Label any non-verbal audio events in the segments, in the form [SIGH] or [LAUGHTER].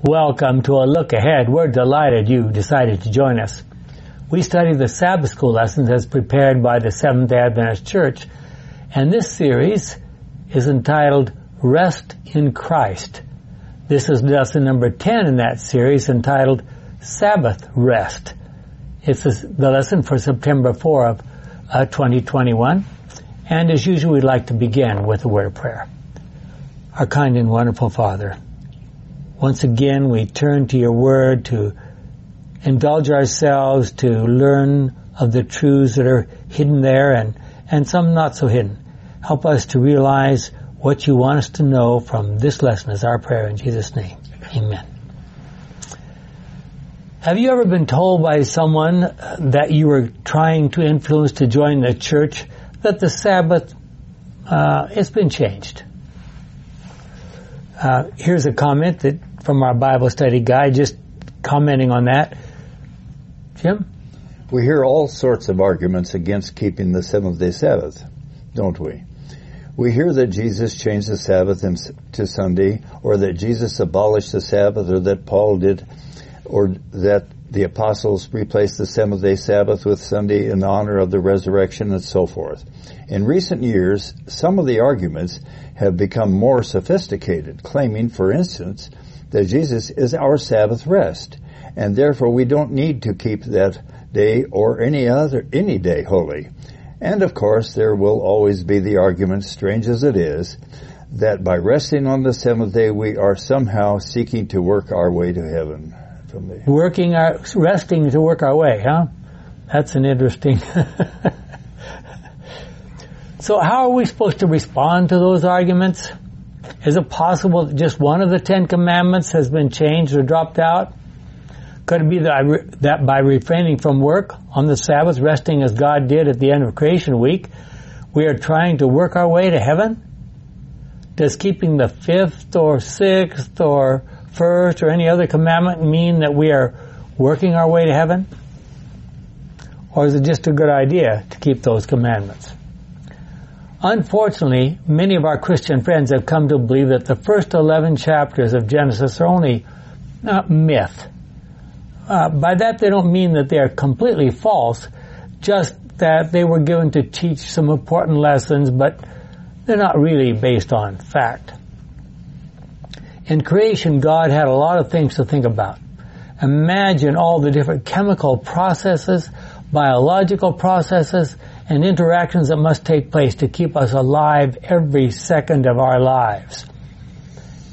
Welcome to a look ahead. We're delighted you decided to join us. We study the Sabbath school lessons as prepared by the Seventh Adventist Church, and this series is entitled Rest in Christ. This is lesson number 10 in that series entitled Sabbath Rest. It's the lesson for September 4 of uh, 2021. And as usual, we'd like to begin with a word of prayer. Our kind and wonderful Father, once again we turn to your word to indulge ourselves to learn of the truths that are hidden there and, and some not so hidden. Help us to realize what you want us to know from this lesson is our prayer in Jesus' name. Amen. Have you ever been told by someone that you were trying to influence to join the church that the Sabbath uh, it's been changed? Uh, here's a comment that from our Bible study guide, just commenting on that. Jim? We hear all sorts of arguments against keeping the seventh day Sabbath, don't we? We hear that Jesus changed the Sabbath to Sunday, or that Jesus abolished the Sabbath, or that Paul did, or that the apostles replaced the seventh day Sabbath with Sunday in honor of the resurrection and so forth. In recent years, some of the arguments have become more sophisticated, claiming, for instance, that Jesus is our Sabbath rest, and therefore we don't need to keep that day or any other, any day holy. And of course, there will always be the argument, strange as it is, that by resting on the seventh day, we are somehow seeking to work our way to heaven. From the working our resting to work our way, huh? That's an interesting. [LAUGHS] so, how are we supposed to respond to those arguments? Is it possible that just one of the Ten Commandments has been changed or dropped out? Could it be that, that by refraining from work on the Sabbath, resting as God did at the end of creation week, we are trying to work our way to heaven? Does keeping the fifth or sixth or first or any other commandment mean that we are working our way to heaven? Or is it just a good idea to keep those commandments? Unfortunately, many of our Christian friends have come to believe that the first 11 chapters of Genesis are only uh, myth. Uh, by that, they don't mean that they are completely false, just that they were given to teach some important lessons, but they're not really based on fact. In creation, God had a lot of things to think about. Imagine all the different chemical processes, biological processes, and interactions that must take place to keep us alive every second of our lives.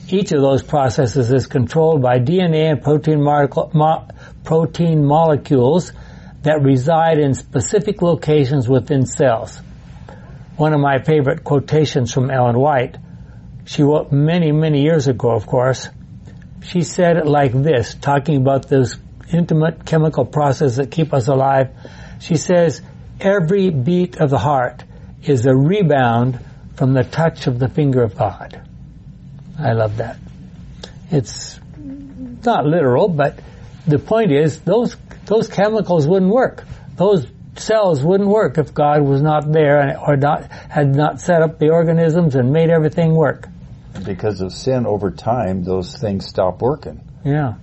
Each of those processes is controlled by DNA and protein, mo- protein molecules that reside in specific locations within cells. One of my favorite quotations from Ellen White, she wrote many, many years ago, of course, she said it like this, talking about those intimate chemical processes that keep us alive. She says, every beat of the heart is a rebound from the touch of the finger of God. I love that. It's not literal, but the point is those those chemicals wouldn't work. Those cells wouldn't work if God was not there and, or not had not set up the organisms and made everything work. Because of sin over time, those things stop working. Yeah.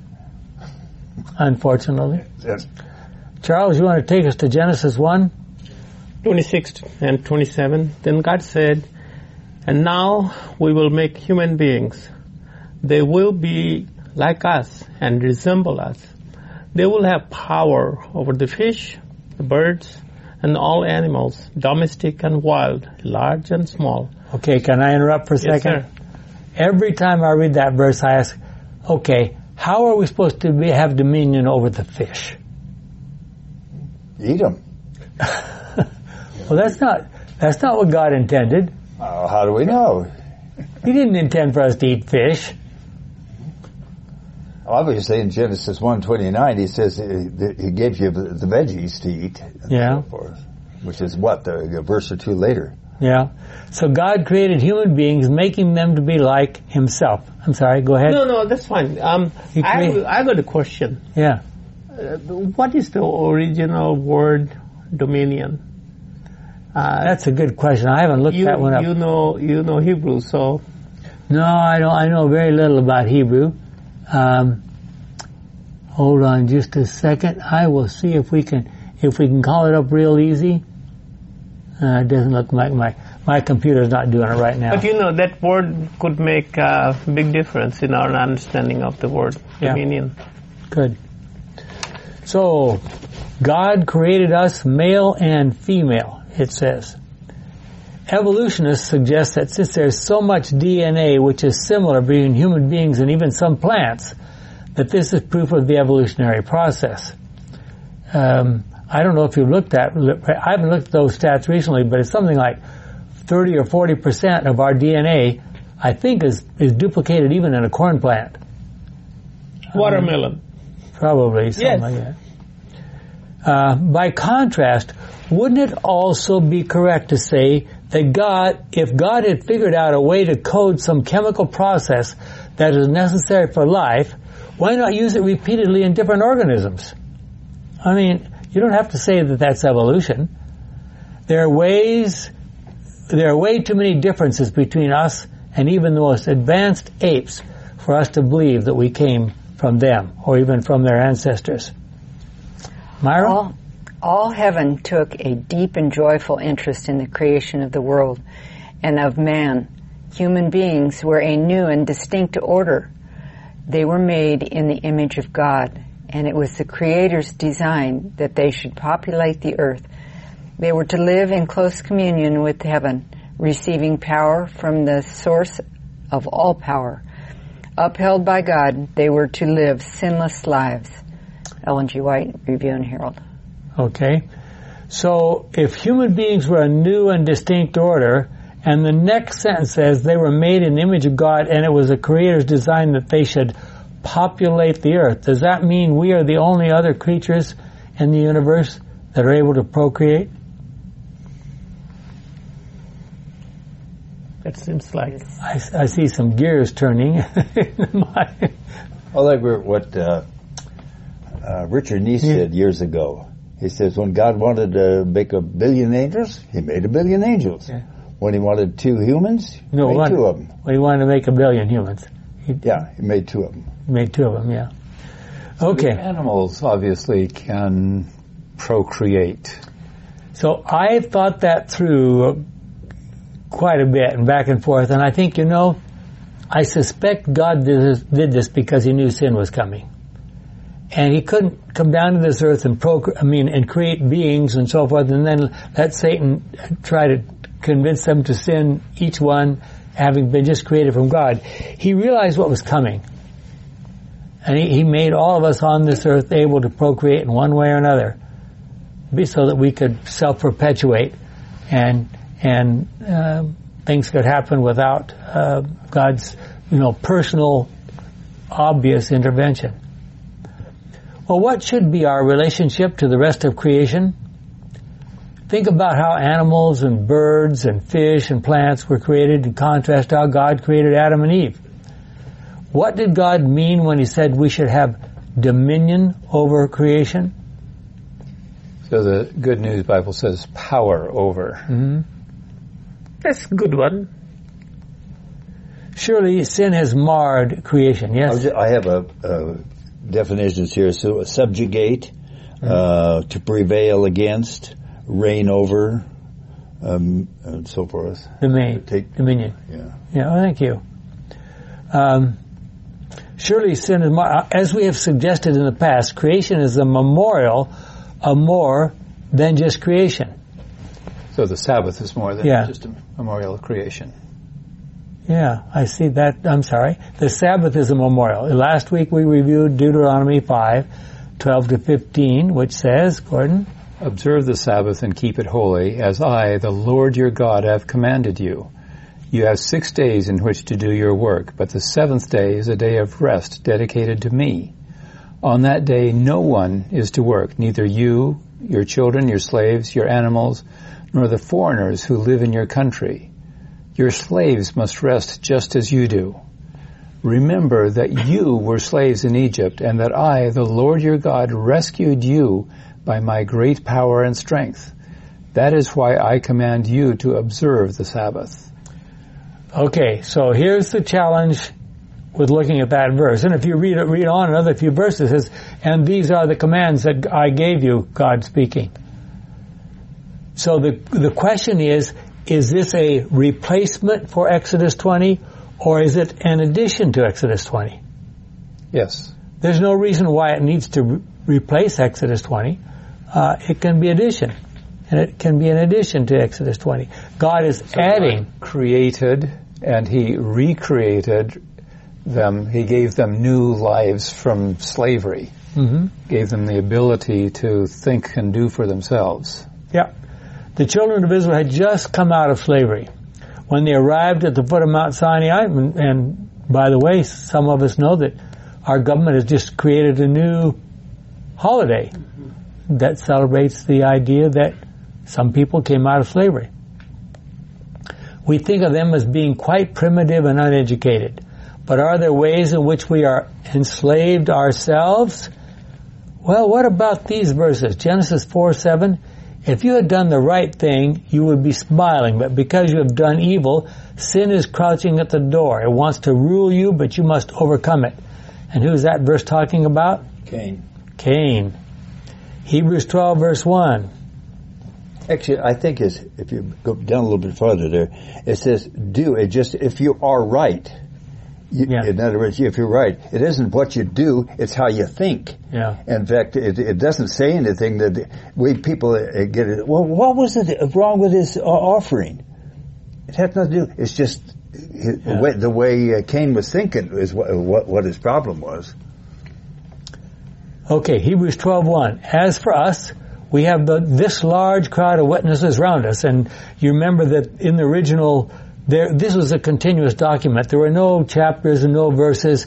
Unfortunately. Yes. Charles, you want to take us to Genesis 1? 26 and 27. Then God said, And now we will make human beings. They will be like us and resemble us. They will have power over the fish, the birds, and all animals, domestic and wild, large and small. Okay, can I interrupt for a yes, second? Sir. Every time I read that verse, I ask, okay, how are we supposed to be, have dominion over the fish? Eat them. [LAUGHS] Well, that's not that's not what God intended. How do we know? He didn't intend for us to eat fish. Obviously, in Genesis one twenty nine, he says he gave you the veggies to eat. yeah. So forth, which is what the, a verse or two later. Yeah. So God created human beings, making them to be like Himself. I'm sorry. Go ahead. No, no, that's fine. Um, I, I got a question. Yeah. Uh, what is the original word dominion? Uh, That's a good question. I haven't looked you, that one up. You know, you know Hebrew, so. No, I don't. I know very little about Hebrew. Um, hold on just a second. I will see if we can if we can call it up real easy. Uh, it doesn't look like my my computer's not doing it right now. But you know, that word could make a big difference in our understanding of the word Yeah. dominion. Good. So, God created us male and female, it says. Evolutionists suggest that since there's so much DNA which is similar between human beings and even some plants, that this is proof of the evolutionary process. Um, I don't know if you've looked at, I haven't looked at those stats recently, but it's something like 30 or 40 percent of our DNA, I think, is, is duplicated even in a corn plant. Watermelon. Probably something Yes. like that. Uh, by contrast, wouldn't it also be correct to say that God, if God had figured out a way to code some chemical process that is necessary for life, why not use it repeatedly in different organisms? I mean, you don't have to say that that's evolution. There are ways, there are way too many differences between us and even the most advanced apes for us to believe that we came from them or even from their ancestors. Myra? All, all heaven took a deep and joyful interest in the creation of the world and of man. Human beings were a new and distinct order. They were made in the image of God, and it was the Creator's design that they should populate the earth. They were to live in close communion with heaven, receiving power from the source of all power. Upheld by God, they were to live sinless lives. Ellen G. White, Review and Herald. Okay. So if human beings were a new and distinct order, and the next sentence says they were made in the image of God and it was the Creator's design that they should populate the earth, does that mean we are the only other creatures in the universe that are able to procreate? That seems like I, I see some gears turning. in [LAUGHS] my, I like what uh, uh, Richard Nice said years ago. He says when God wanted to make a billion angels, He made a billion angels. Yeah. When He wanted two humans, He no, made one, two of them. well, he wanted to make a billion humans. He Yeah, He made two of them. made two of them, yeah. Okay. Animals obviously can procreate. So I thought that through quite a bit and back and forth, and I think, you know, I suspect God did this, did this because he knew sin was coming. And he couldn't come down to this earth and procre- I mean, and create beings and so forth, and then let Satan try to convince them to sin, each one having been just created from God. He realized what was coming. And he, he made all of us on this earth able to procreate in one way or another be so that we could self-perpetuate and and uh, things could happen without uh, God's you know personal obvious intervention. Well, what should be our relationship to the rest of creation? Think about how animals and birds and fish and plants were created in contrast to how God created Adam and Eve. What did God mean when he said we should have dominion over creation? So the Good News Bible says power over. that's a good one. Surely sin has marred creation, yes? was I have a, uh definitions here. So subjugate, uh, to prevail against, reign over, um, and so forth. Domain, Take- dominion. Yeah. Yeah, oh, thank you. Um, surely sin is mar- as we have suggested in the past, creation is a memorial of more than just creation. So the Sabbath is more than Yeah. just a memorial of creation. Yeah, I see that. I'm sorry. The Sabbath is a memorial. Last week we reviewed Deuteronomy 5, 12 to 15, which says, Gordon, Observe the Sabbath and keep it holy, as I, the Lord your God, have commanded you. You have six days in which to do your work, but the seventh day is a day of rest dedicated to me. On that day no one is to work, neither you, your children, your slaves, your animals, nor the foreigners who live in your country. Your slaves must rest just as you do. Remember that you were slaves in Egypt, and that I, the Lord your God, rescued you by my great power and strength. That is why I command you to observe the Sabbath. Okay, so here's the challenge with looking at that verse. And if you read it, read on another few verses, says, and these are the commands that I gave you, God speaking. So the, the question is, is this a replacement for Exodus 20 or is it an addition to Exodus 20? Yes. There's no reason why it needs to re- replace Exodus 20. Uh, it can be addition. And it can be an addition to Exodus 20. God is so adding. God created and He recreated them. He gave them new lives from slavery. Mm-hmm. Gave them the ability to think and do for themselves. Yeah. The children of Israel had just come out of slavery. When they arrived at the foot of Mount Sinai, and, and by the way, some of us know that our government has just created a new holiday that celebrates the idea that some people came out of slavery. We think of them as being quite primitive and uneducated. But are there ways in which we are enslaved ourselves? Well, what about these verses? Genesis 4 7. If you had done the right thing, you would be smiling, but because you have done evil, sin is crouching at the door. It wants to rule you, but you must overcome it. And who's that verse talking about? Cain. Cain. Hebrews 12 verse 1. Actually, I think is if you go down a little bit farther there, it says do it just if you are right. You, Yeah. In other words, if you're right, it isn't what you do; it's how you think. Yeah. In fact, it, it doesn't say anything that we people uh, get it. Well, what was it wrong with his uh, offering? It had nothing to do. It's just way, the way uh, Cain was thinking is what, what what his problem was. Okay, Hebrews 12:1. As for us, we have the, this large crowd of witnesses around us, and you remember that in the original, there this was a continuous document. There were no chapters and no verses,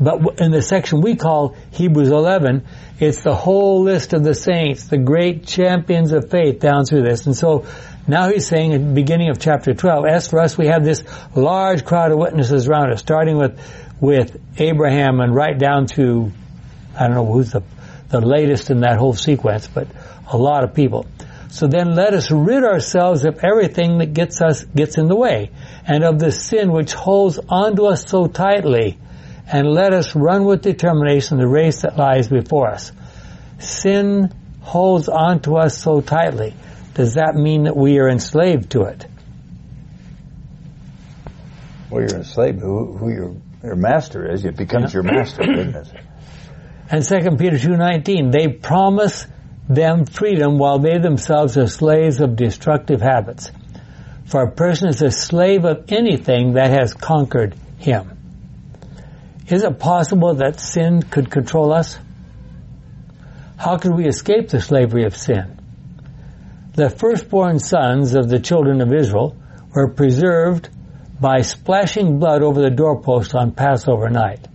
but in the section we call Hebrews 11, it's the whole list of the saints, the great champions of faith down through this, and so. Now he's saying at the beginning of chapter 12, as for us, we have this large crowd of witnesses around us, starting with, with Abraham and right down to I don't know who's the, the latest in that whole sequence, but a lot of people. So then let us rid ourselves of everything that gets us, gets in the way, and of the sin which holds onto us so tightly, and let us run with determination the race that lies before us. Sin holds onto us so tightly. Does that mean that we are enslaved to it? Well, you're a slave. Who, who your your master is, it becomes your master, doesn't it? And 2 Peter 2.19, they promise them freedom while they themselves are slaves of destructive habits. For a person is a slave of anything that has conquered him. Is it possible that sin could control us? How could we escape the slavery of sin? The firstborn sons of the children of Israel were preserved by splashing blood over the doorpost on Passover night.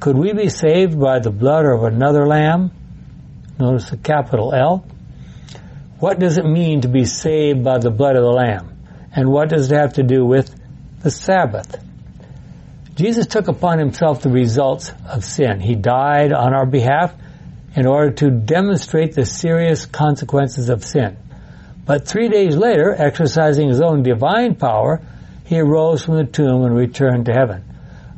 Could we be saved by the blood of another lamb? Notice the capital L. What does it mean to be saved by the blood of the lamb? And what does it have to do with the Sabbath? Jesus took upon himself the results of sin. He died on our behalf in order to demonstrate the serious consequences of sin. But three days later, exercising his own divine power, he arose from the tomb and returned to heaven.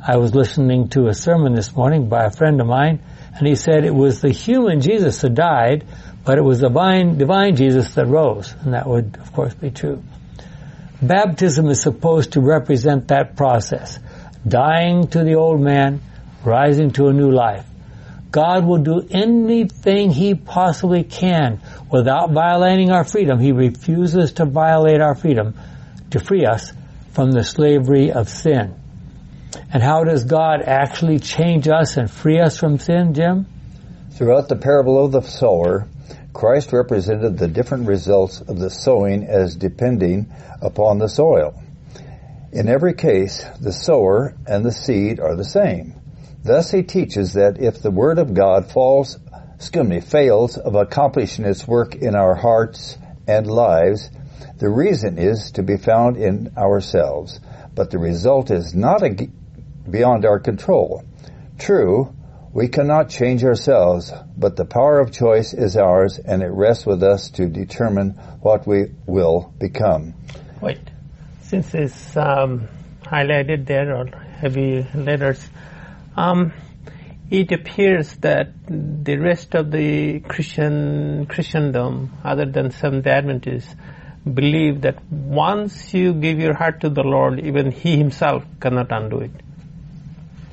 I was listening to a sermon this morning by a friend of mine, and he said it was the human Jesus that died, but it was the divine, divine Jesus that rose, and that would, of course, be true. Baptism is supposed to represent that process, dying to the old man, rising to a new life. God will do anything He possibly can without violating our freedom. He refuses to violate our freedom to free us from the slavery of sin. And how does God actually change us and free us from sin, Jim? Throughout the parable of the sower, Christ represented the different results of the sowing as depending upon the soil. In every case, the sower and the seed are the same. Thus he teaches that if the word of God falls, excuse me, fails of accomplishing its work in our hearts and lives, the reason is to be found in ourselves, but the result is not beyond our control. True, we cannot change ourselves, but the power of choice is ours and it rests with us to determine what we will become. Wait. Since it's um, highlighted there or heavy letters. Um, it appears that the rest of the Christian Christendom, other than Seventh Adventists, believe that once you give your heart to the Lord, even He Himself cannot undo it.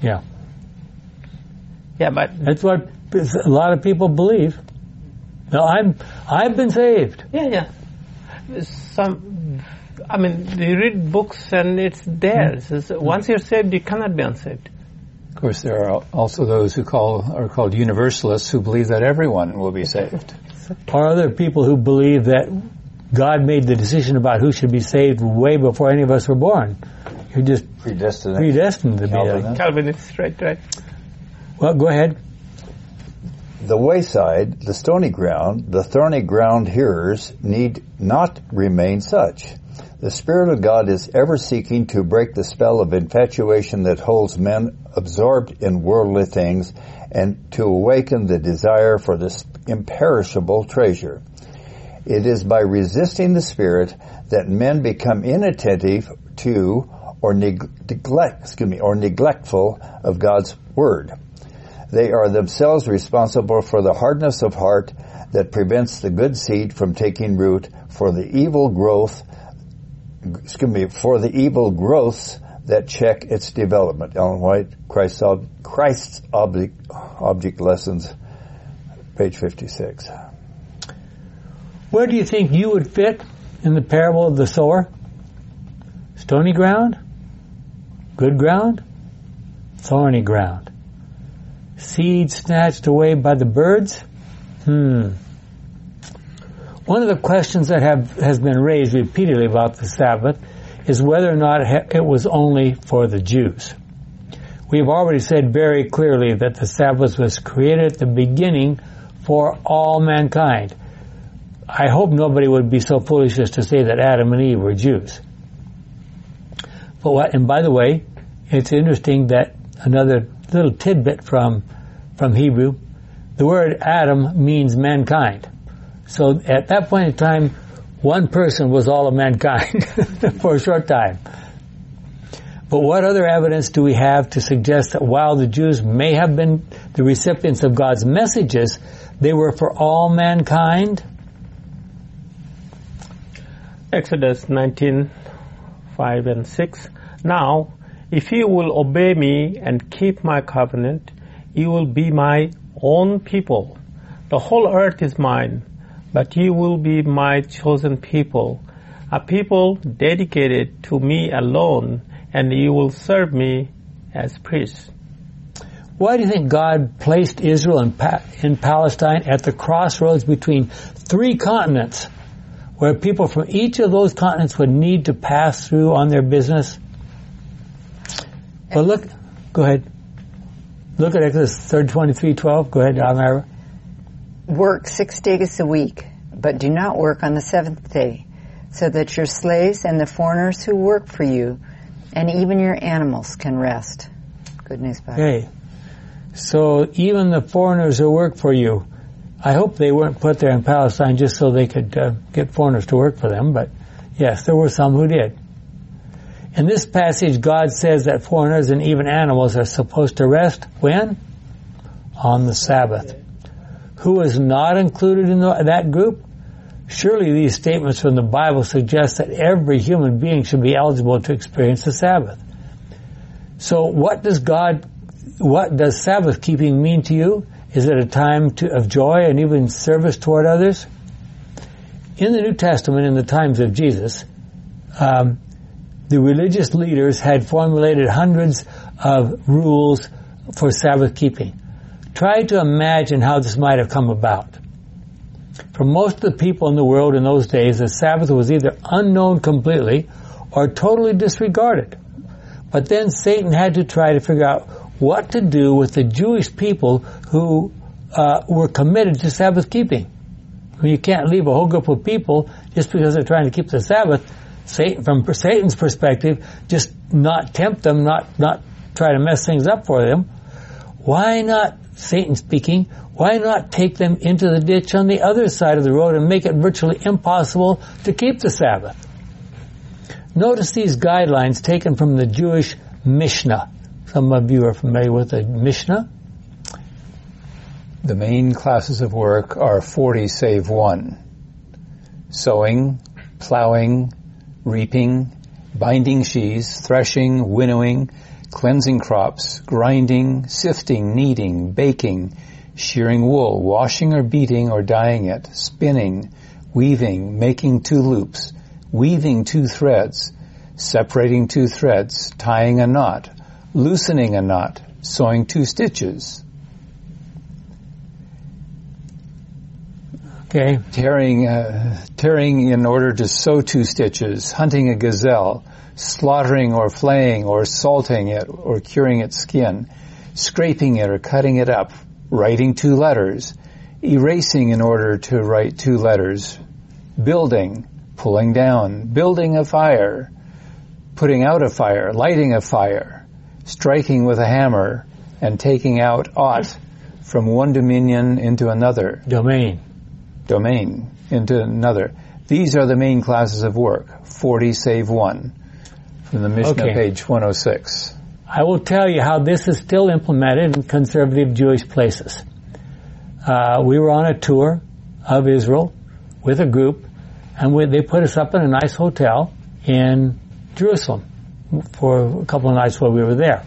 Yeah. Yeah, but That's what a lot of people believe. Now, I'm, I've been saved. yeah, yeah. Some, I mean, you read books and it's there. Mm-hmm. It says, once you're saved, you cannot be unsaved. Of course, there are also those who call are called universalists who believe that everyone will be saved. [LAUGHS] Or other people who believe that God made the decision about who should be saved way before any of us were born. You're just Predestinate. predestined to be Calvinist. that. Right, right. Well, go ahead. The wayside, the stony ground, the thorny ground hearers need not remain such. The Spirit of God is ever seeking to break the spell of infatuation that holds men absorbed in worldly things and to awaken the desire for this imperishable treasure. It is by resisting the Spirit that men become inattentive to or neg- neglect, excuse me, or neglectful of God's Word. They are themselves responsible for the hardness of heart that prevents the good seed from taking root, for the evil growth, excuse me, for the evil growths that check its development. Ellen White, Christ's, ob- Christ's object lessons, page 56. Where do you think you would fit in the parable of the sower? Stony ground? Good ground? Thorny ground? Seed snatched away by the birds? Hmm. One of the questions that have, has been raised repeatedly about the Sabbath is whether or not it was only for the Jews. We have already said very clearly that the Sabbath was created at the beginning for all mankind. I hope nobody would be so foolish as to say that Adam and Eve were Jews. But what, and by the way, it's interesting that another little tidbit from, from Hebrew, the word Adam means mankind. So at that point in time, one person was all of mankind [LAUGHS] for a short time. But what other evidence do we have to suggest that while the Jews may have been the recipients of God's messages, they were for all mankind? Exodus 19, 5 and 6. Now, if you will obey me and keep my covenant, you will be my own people. The whole earth is mine, but you will be my chosen people, a people dedicated to me alone, and you will serve me as priests. Why do you think God placed Israel in, pa- in Palestine at the crossroads between three continents where people from each of those continents would need to pass through on their business? Well, look, go ahead. Look at Exodus 23, 12. Go ahead, Amara. Work six days a week, but do not work on the seventh day, so that your slaves and the foreigners who work for you, and even your animals can rest. Good news, Bible. Okay. So even the foreigners who work for you, I hope they weren't put there in Palestine just so they could uh, get foreigners to work for them, but yes, there were some who did. In this passage, God says that foreigners and even animals are supposed to rest when? On the Sabbath. Who is not included in the, that group? Surely these statements from the Bible suggest that every human being should be eligible to experience the Sabbath. So what does God, what does Sabbath keeping mean to you? Is it a time to, of joy and even service toward others? In the New Testament, in the times of Jesus, um, the religious leaders had formulated hundreds of rules for Sabbath keeping. Try to imagine how this might have come about. For most of the people in the world in those days, the Sabbath was either unknown completely or totally disregarded. But then Satan had to try to figure out what to do with the Jewish people who uh, were committed to Sabbath keeping. You can't leave a whole group of people just because they're trying to keep the Sabbath. Satan, from Satan's perspective, just not tempt them, not not try to mess things up for them. Why not, Satan speaking? Why not take them into the ditch on the other side of the road and make it virtually impossible to keep the Sabbath? Notice these guidelines taken from the Jewish Mishnah. Some of you are familiar with the Mishnah. The main classes of work are 40 save one. Sowing, plowing, reaping, binding sheaves, threshing, winnowing, cleansing crops, grinding, sifting, kneading, baking, shearing wool, washing or beating or dyeing it, spinning, weaving, making two loops, weaving two threads, separating two threads, tying a knot, loosening a knot, sewing two stitches, Okay. tearing, uh, tearing in order to sew two stitches, hunting a gazelle, slaughtering or flaying or salting it or curing its skin, scraping it or cutting it up, writing two letters, erasing in order to write two letters, building, pulling down, building a fire, putting out a fire, lighting a fire, striking with a hammer, and taking out aught from one dominion into another Domain. Domain into another. These are the main classes of work. 40 save one. From the Mishnah, Okay. page 106. I will tell you how this is still implemented in conservative Jewish places. Uh, we were on a tour of Israel with a group, and we, they put us up in a nice hotel in Jerusalem for a couple of nights while we were there.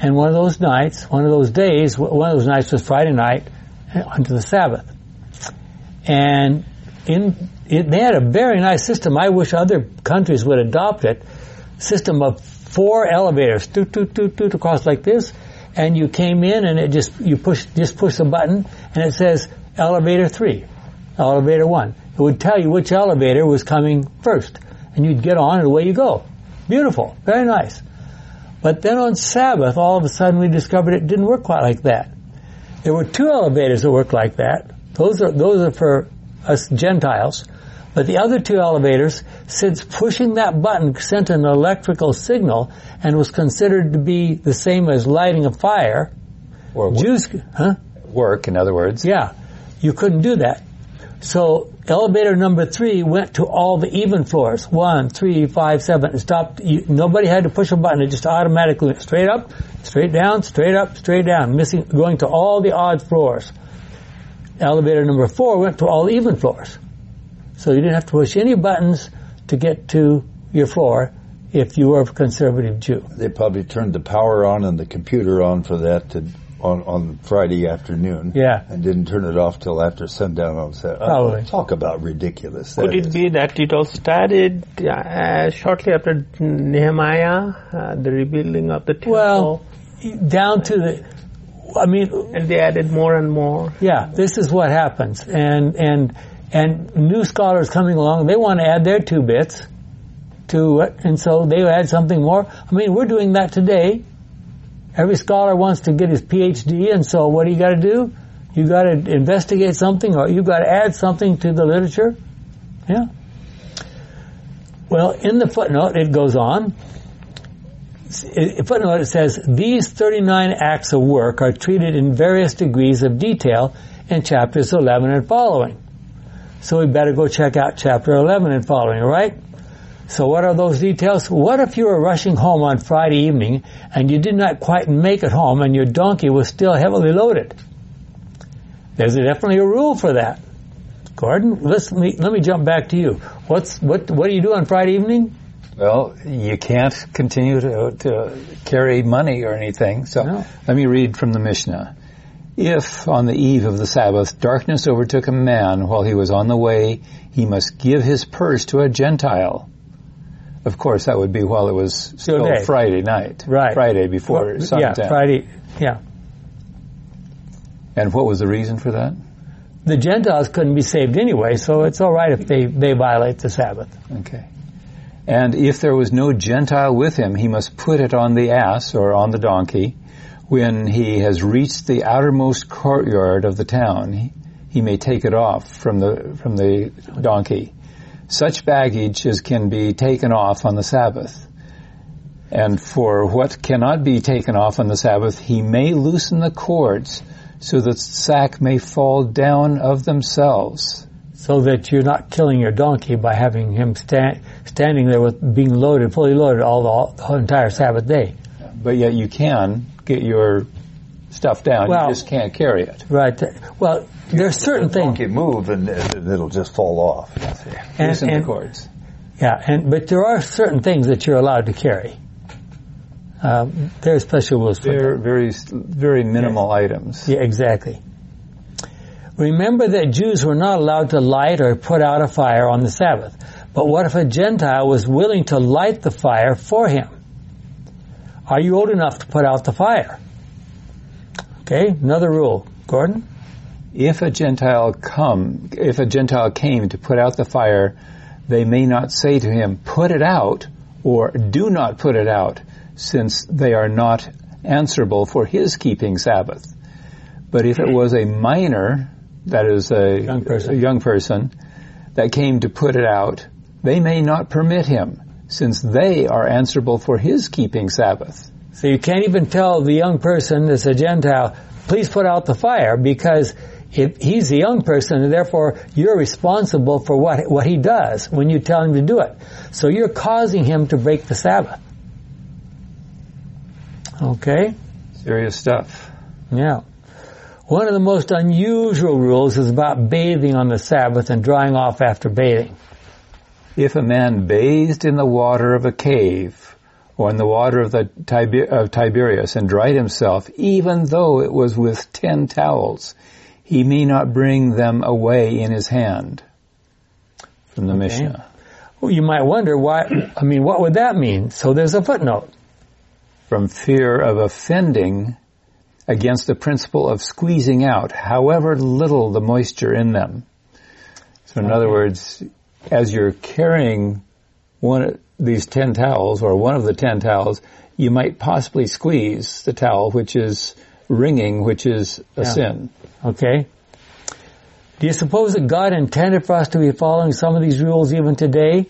And one of those nights, one of those days, one of those nights was Friday night onto the Sabbath. And in it, they had a very nice system. I wish other countries would adopt it. System of four elevators, toot toot toot toot across like this, and you came in and it just you push just push a button and it says elevator three, elevator one. It would tell you which elevator was coming first, and you'd get on and away you go. Beautiful, very nice. But then on Sabbath, all of a sudden we discovered it didn't work quite like that. There were two elevators that worked like that. Those are those are for us Gentiles. But the other two elevators, since pushing that button sent an electrical signal and was considered to be the same as lighting a fire, Or wo- Jews, huh? work, in other words. Yeah, you couldn't do that. So elevator number three went to all the even floors. One, three, five, seven. It stopped. You, nobody had to push a button. It just automatically went straight up, straight down, straight up, straight down, missing, going to all the odd floors. Elevator number four went to all even floors. So you didn't have to push any buttons to get to your floor if you were a conservative Jew. They probably turned the power on and the computer on for that to, on, on Friday afternoon. Yeah. And didn't turn it off till after sundown on Saturday. Probably. talk about ridiculous. Could That it is. be that it all started uh, shortly after Nehemiah, uh, the rebuilding of the temple, Well, down to the, I mean, and they added more and more? Yeah, this is what happens, and and and new scholars coming along, they want to add their two bits to it, and so they add something more. I mean, we're doing that today. Every scholar wants to get his PhD, and so what do you got to do? You got to investigate something, or you got to add something to the literature. Yeah. Well, in the footnote, it goes on. Footnote, it says these 39 acts of work are treated in various degrees of detail in chapters 11 and following. So we better go check out chapter 11 and following, right? So what are those details? What if you were rushing home on Friday evening and you did not quite make it home and your donkey was still heavily loaded? There's definitely a rule for that. Gordon, let me, let me jump back to you. What's, what, what do you do on Friday evening? Well, you can't continue to, to carry money or anything. So No. let me read from the Mishnah. If on the eve of the Sabbath darkness overtook a man while he was on the way, he must give his purse to a Gentile. Of course, that would be while it was still day. Friday night. Right. Friday before yeah, sundown. Friday, yeah. And what was the reason for that? The Gentiles couldn't be saved anyway, so it's all right if they, they violate the Sabbath. Okay. And if there was no Gentile with him, he must put it on the ass or on the donkey. When he has reached the outermost courtyard of the town, he, may take it off from the, from the donkey. Such baggage as can be taken off on the Sabbath. And for what cannot be taken off on the Sabbath, he may loosen the cords so that the sack may fall down of themselves. So that you're not killing your donkey by having him stand, standing there with being loaded, fully loaded all the, all, the whole entire Sabbath day. But yet you can get your stuff down. Well- you just can't carry it. Right. Well, there's certain things, Donkey move and it- it'll just fall off. and, Loosen the cords. yeah, and but there are certain things that you're allowed to carry. Um, there's special rules for They're very, very minimal items. Yeah, exactly. Remember that Jews were not allowed to light or put out a fire on the Sabbath. But what if a Gentile was willing to light the fire for him? Are you old enough to put out the fire? Okay, another rule. Gordon? If a Gentile come, if a Gentile came to put out the fire, they may not say to him, put it out, or do not put it out, since they are not answerable for his keeping Sabbath. But if it was a minor, that is a Young person. a young person, that came to put it out, they may not permit him, since they are answerable for his keeping Sabbath. So you can't even tell the young person that's a Gentile, please put out the fire because if he's a young person and therefore you're responsible for what, what he does when you tell him to do it. So you're causing him to break the Sabbath. Okay? Serious stuff. Yeah. One of the most unusual rules is about bathing on the Sabbath and drying off after bathing. If a man bathed in the water of a cave or in the water of the Tiber- of Tiberias and dried himself, even though it was with ten towels, he may not bring them away in his hand. From the Mishnah. Well, you might wonder why, I mean, what would that mean? So there's a footnote. From fear of offending against the principle of squeezing out, however little the moisture in them. So in other words, as you're carrying one of these ten towels or one of the ten towels, you might possibly squeeze the towel, which is wringing, which is a Yeah. sin. Okay? Do you suppose that God intended for us to be following some of these rules even today?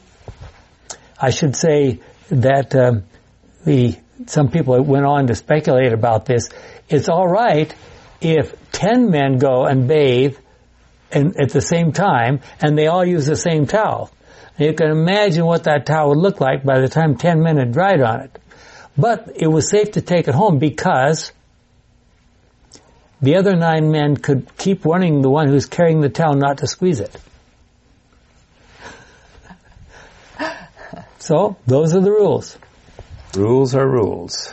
I should say that um, the some people went on to speculate about this. It's all right if ten men go and bathe and, at the same time, and they all use the same towel. You can imagine what that towel would look like by the time ten men had dried on it. But it was safe to take it home because the other nine men could keep warning the one who's carrying the towel not to squeeze it. [LAUGHS] So, those are the rules. Rules are rules.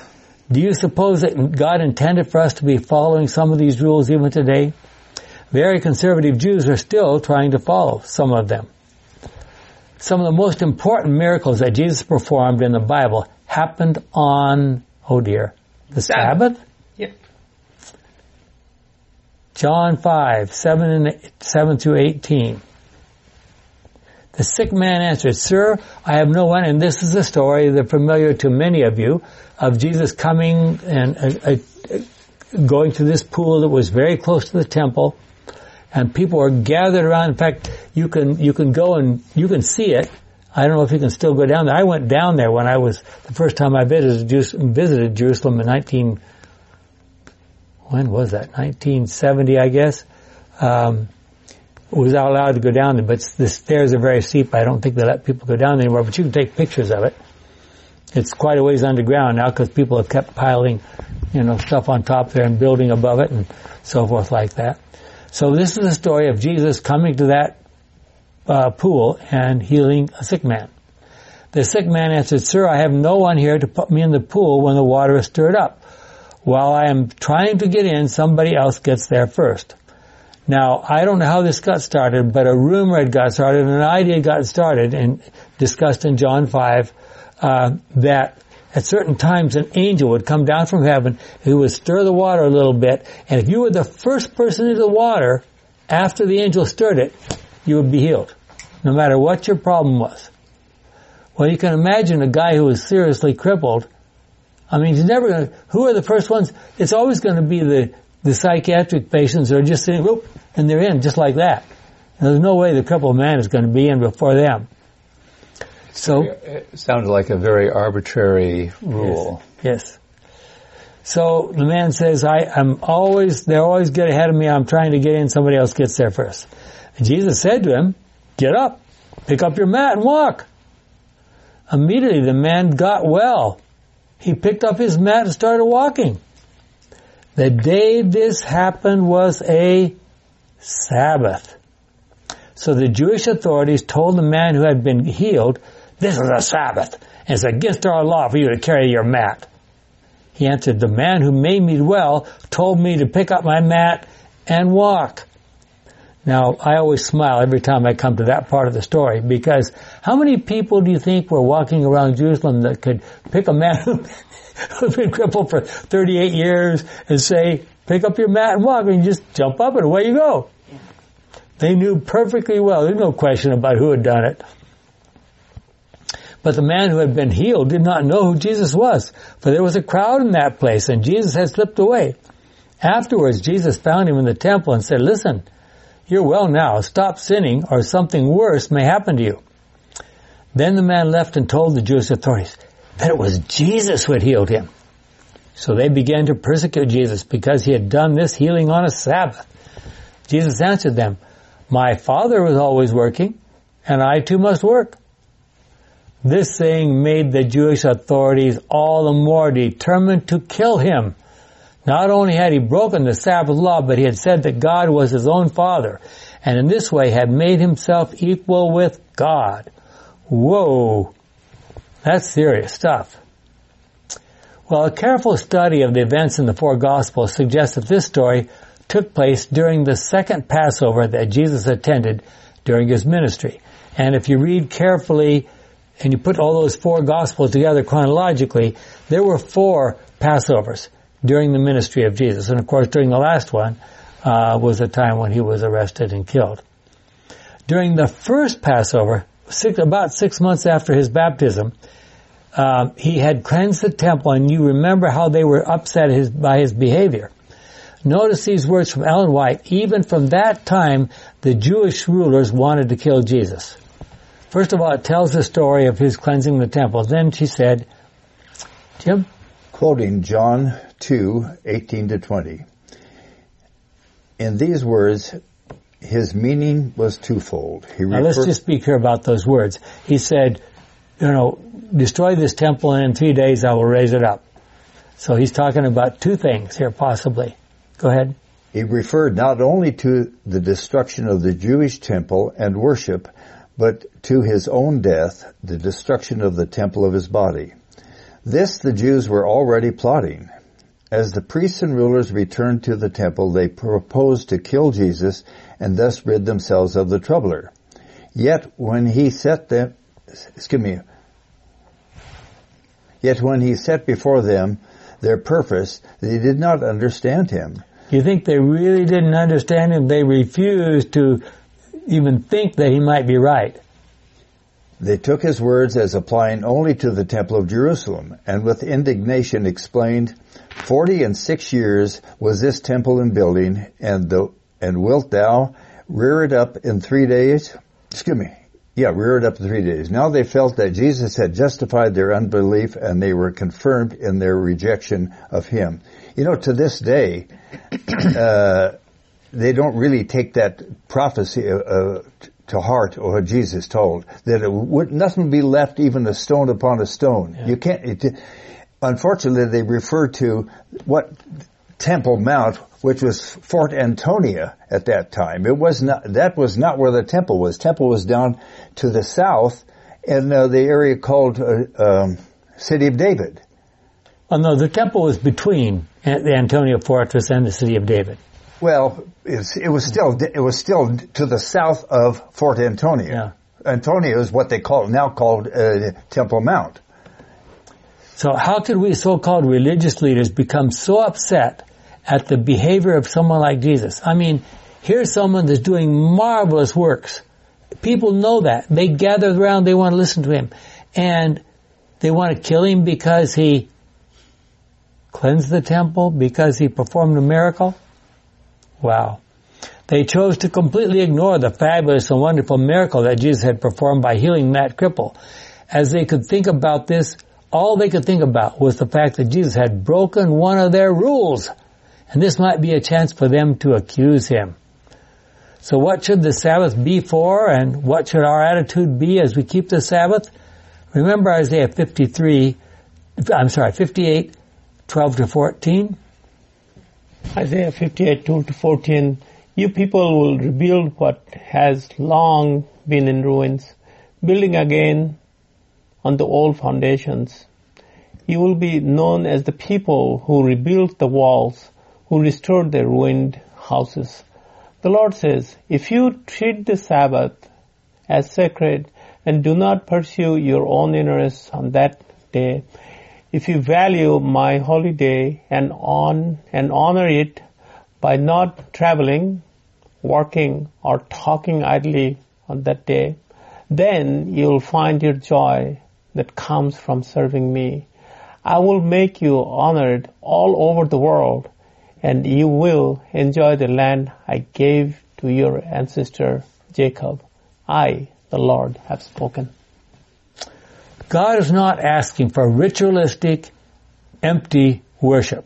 Do you suppose that God intended for us to be following some of these rules even today? Very conservative Jews are still trying to follow some of them. Some of the most important miracles that Jesus performed in the Bible happened on, oh dear, the Sabbath. Sabbath? Yep. John 5, 7 and 7 through 18. The sick man answered, Sir, I have no one, and this is a story that familiar to many of you, of Jesus coming and uh, uh, going to this pool that was very close to the temple, and people were gathered around. In fact, you can, you can go and, you can see it. I don't know if you can still go down there. I went down there when I was, the first time I visited, visited Jerusalem in 19, when was that? 1970, I guess. Um, was allowed to go down there, but the stairs are very steep. I don't think they let people go down anymore, but you can take pictures of it. It's quite a ways underground now because people have kept piling, you know, stuff on top there and building above it and so forth like that. So this is the story of Jesus coming to that uh, pool and healing a sick man. The sick man answered, Sir, I have no one here to put me in the pool when the water is stirred up. While I am trying to get in, somebody else gets there first. Now, I don't know how this got started, but a rumor had got started, an idea got started and discussed in John 5, uh, that at certain times an angel would come down from heaven who would stir the water a little bit, and if you were the first person into the water after the angel stirred it, you would be healed, no matter what your problem was. Well, you can imagine a guy who was seriously crippled. I mean, he's never going to, who are the first ones? It's always going to be the, the psychiatric patients are just sitting, whoop, and they're in just like that. And there's no way the crippled man is going to be in before them. So, It sounds like a very arbitrary rule. Yes. So the man says, I, I'm always, they always get ahead of me. I'm trying to get in. Somebody else gets there first. And Jesus said to him, get up, pick up your mat and walk. Immediately the man got well. He picked up his mat and started walking. The day this happened was a Sabbath. So the Jewish authorities told the man who had been healed, this is a Sabbath, and it's against our law for you to carry your mat. He answered, the man who made me well told me to pick up my mat and walk. Now, I always smile every time I come to that part of the story because how many people do you think were walking around Jerusalem that could pick a man [LAUGHS] who's been crippled for 38 years and say, pick up your mat and walk and you just jump up and away you go. They knew perfectly well. There's no question about who had done it. But the man who had been healed did not know who Jesus was, for there was a crowd in that place and Jesus had slipped away. Afterwards, Jesus found him in the temple and said, listen, you're well now. Stop sinning or something worse may happen to you. Then the man left and told the Jewish authorities that it was Jesus who had healed him. So they began to persecute Jesus because he had done this healing on a Sabbath. Jesus answered them, My Father was always working, and I too must work. This saying made the Jewish authorities all the more determined to kill him. Not only had he broken the Sabbath law, but he had said that God was his own father, and in this way had made himself equal with God. Whoa. That's serious stuff. Well, a careful study of the events in the four Gospels suggests that this story took place during the second Passover that Jesus attended during his ministry. And if you read carefully and you put all those four Gospels together chronologically, there were four Passovers during the ministry of Jesus. And of course, during the last one uh, was the time when he was arrested and killed. During the first Passover, six, about six months after his baptism, uh, he had cleansed the temple, and you remember how they were upset his, by his behavior. Notice these words from Ellen White. Even from that time, the Jewish rulers wanted to kill Jesus. First of all, it tells the story of his cleansing the temple. Then she said, Jim? Quoting John 2, 18 to 20. In these words, his meaning was twofold. He now let's just be clear about those words. He said, you know, destroy this temple and in three days I will raise it up. So he's talking about two things here possibly. Go ahead. He referred not only to the destruction of the Jewish temple and worship, but to his own death, the destruction of the temple of his body. This the Jews were already plotting. As the priests and rulers returned to the temple, they proposed to kill Jesus and thus rid themselves of the troubler. Yet when he set them, excuse me, yet when he set before them their purpose, they did not understand him. You think they really didn't understand him? They refused to even think that he might be right. They took his words as applying only to the temple of Jerusalem, and with indignation explained, Forty and six years was this temple in building, and the, and wilt thou rear it up in three days? Excuse me. Yeah, rear it up in three days. Now they felt that Jesus had justified their unbelief and they were confirmed in their rejection of Him. You know, to this day, [CLEARS THROAT] uh, they don't really take that prophecy uh, to heart or what Jesus told that it would nothing be left even a stone upon a stone. Yeah. You can't. It, unfortunately, they refer to what Temple Mount, which was Fort Antonia at that time. It was not, that was not where the temple was. Temple was down to the south in uh, the area called uh, um, City of David. Oh no, the temple was between the Antonia Fortress and the City of David. Well, it was still it was still to the south of Fort Antonia. Yeah. Antonia is what they call now called uh, Temple Mount. So how could we so-called religious leaders become so upset at the behavior of someone like Jesus? I mean, here's someone that's doing marvelous works. People know that. They gather around, they want to listen to him. And they want to kill him because he cleansed the temple, because he performed a miracle. Wow. They chose to completely ignore the fabulous and wonderful miracle that Jesus had performed by healing that cripple. As they could think about this, all they could think about was the fact that Jesus had broken one of their rules. And this might be a chance for them to accuse him. So what should the Sabbath be for and what should our attitude be as we keep the Sabbath? Remember Isaiah 53, I'm sorry, 58, 12 to 14? Isaiah 58, 2 to 14. You people will rebuild what has long been in ruins, building again on the old foundations. You will be known as the people who rebuilt the walls, who restored the ruined houses. The Lord says, if you treat the Sabbath as sacred and do not pursue your own interests on that day, if you value my holy day and on and honor it by not traveling, working, or talking idly on that day, then you'll find your joy that comes from serving me. I will make you honored all over the world and you will enjoy the land I gave to your ancestor Jacob. I, the Lord, have spoken. God is not asking for ritualistic, empty worship.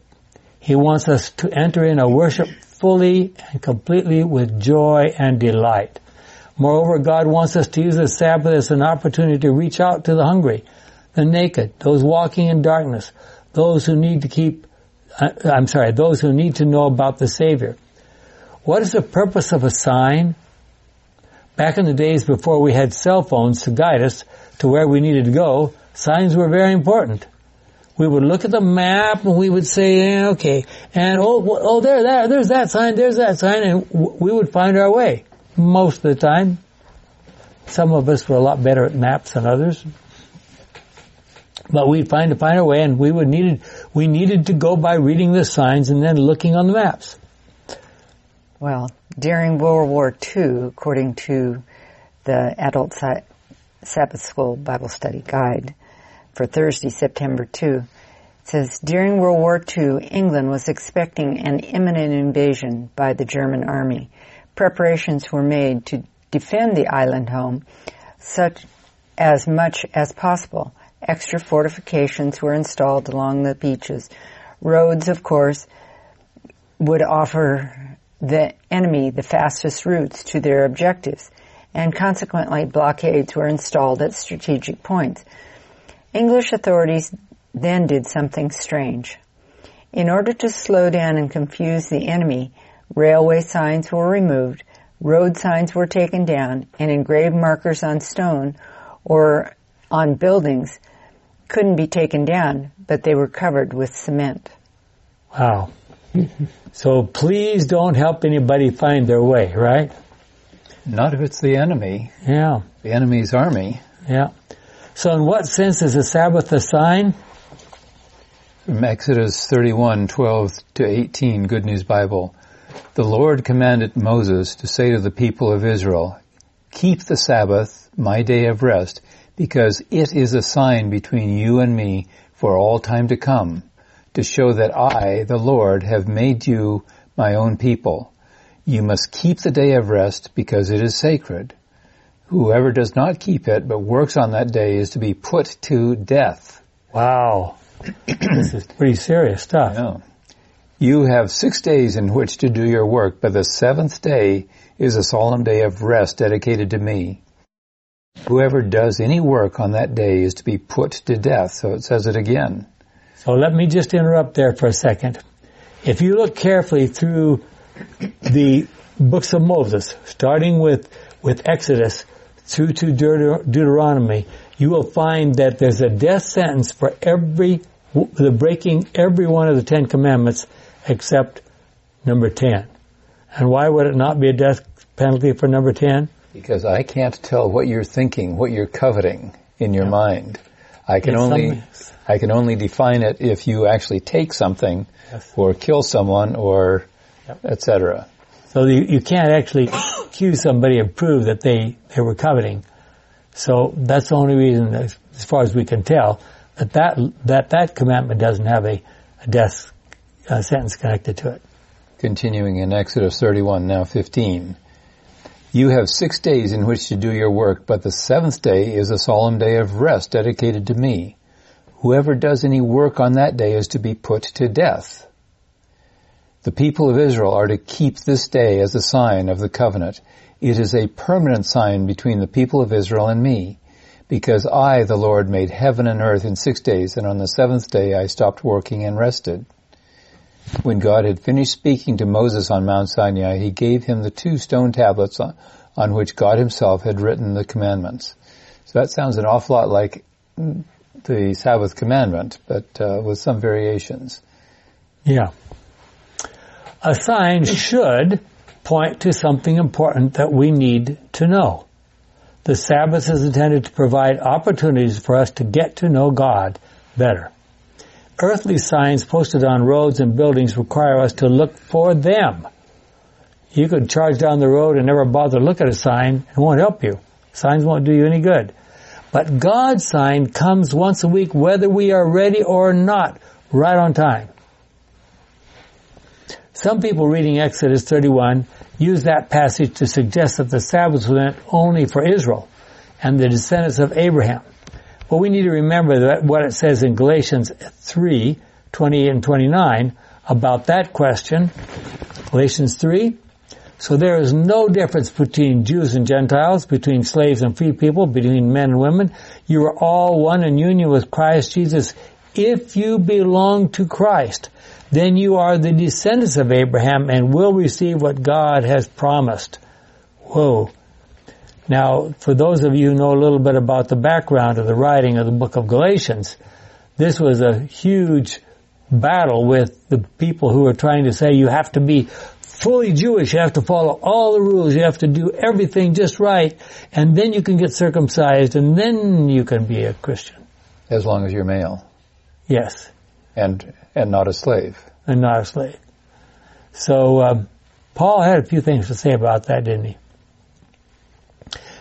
He wants us to enter in a worship fully and completely with joy and delight. Moreover, God wants us to use the Sabbath as an opportunity to reach out to the hungry, the naked, those walking in darkness, those who need to keep, uh, I'm sorry, those who need to know about the Savior. What is the purpose of a sign? Back in the days before we had cell phones to guide us to where we needed to go, signs were very important. We would look at the map and we would say, okay, and oh, oh, there, there, there's that sign, there's that sign, and we would find our way most of the time. Some of us were a lot better at maps than others. But we'd find to find our way and we would needed, we needed to go by reading the signs and then looking on the maps. Well, during World War II, according to the Adult Sabbath School Bible Study Guide for Thursday, September 2, it says, during World War II, England was expecting an imminent invasion by the German army preparations were made to defend the island home such as much as possible. Extra fortifications were installed along the beaches. Roads, of course, would offer the enemy the fastest routes to their objectives, and consequently blockades were installed at strategic points. English authorities then did something strange. In order to slow down and confuse the enemy, Railway signs were removed, road signs were taken down, and engraved markers on stone or on buildings couldn't be taken down, but they were covered with cement. Wow. [LAUGHS] so please don't help anybody find their way, right? Not if it's the enemy. Yeah. The enemy's army. Yeah. So in what sense is the Sabbath a sign? From Exodus 31, 12 to 18, Good News Bible. The Lord commanded Moses to say to the people of Israel, Keep the Sabbath, my day of rest, because it is a sign between you and me for all time to come, to show that I, the Lord, have made you my own people. You must keep the day of rest because it is sacred. Whoever does not keep it but works on that day is to be put to death. Wow. this is pretty serious stuff. Yeah. You have six days in which to do your work, but the seventh day is a solemn day of rest dedicated to me. Whoever does any work on that day is to be put to death. So it says it again. So let me just interrupt there for a second. If you look carefully through the books of Moses, starting with, with Exodus through to Deuteronomy, you will find that there's a death sentence for every, the breaking every one of the Ten Commandments except number 10. And why would it not be a death penalty for number 10? Because I can't tell what you're thinking, what you're coveting in your yeah. mind. I can only, I can only define it if you actually take something yes. or kill someone or yep. etc. So you, you can't actually accuse somebody and prove that they, they were coveting. So that's the only reason, as, as far as we can tell, that that, that, that commandment doesn't have a, a death uh, sentence connected to it. Continuing in Exodus 31, now 15. You have six days in which to do your work, but the seventh day is a solemn day of rest dedicated to me. Whoever does any work on that day is to be put to death. The people of Israel are to keep this day as a sign of the covenant. It is a permanent sign between the people of Israel and me, because I, the Lord, made heaven and earth in six days, and on the seventh day I stopped working and rested. When God had finished speaking to Moses on Mount Sinai, he gave him the two stone tablets on, on which God himself had written the commandments. So that sounds an awful lot like the Sabbath commandment, but uh, with some variations. Yeah. A sign should point to something important that we need to know. The Sabbath is intended to provide opportunities for us to get to know God better. Earthly signs posted on roads and buildings require us to look for them. You could charge down the road and never bother to look at a sign. It won't help you. Signs won't do you any good. But God's sign comes once a week whether we are ready or not, right on time. Some people reading Exodus 31 use that passage to suggest that the Sabbath was meant only for Israel and the descendants of Abraham. But we need to remember that what it says in Galatians 3, 28 and 29 about that question. Galatians 3, so there is no difference between Jews and Gentiles, between slaves and free people, between men and women. You are all one in union with Christ Jesus. If you belong to Christ, then you are the descendants of Abraham and will receive what God has promised. Whoa. Now, for those of you who know a little bit about the background of the writing of the book of Galatians, this was a huge battle with the people who were trying to say you have to be fully Jewish. You have to follow all the rules. You have to do everything just right. And then you can get circumcised and then you can be a Christian. As long as you're male. Yes. And, and not a slave. And not a slave. So, um, Paul had a few things to say about that, didn't he?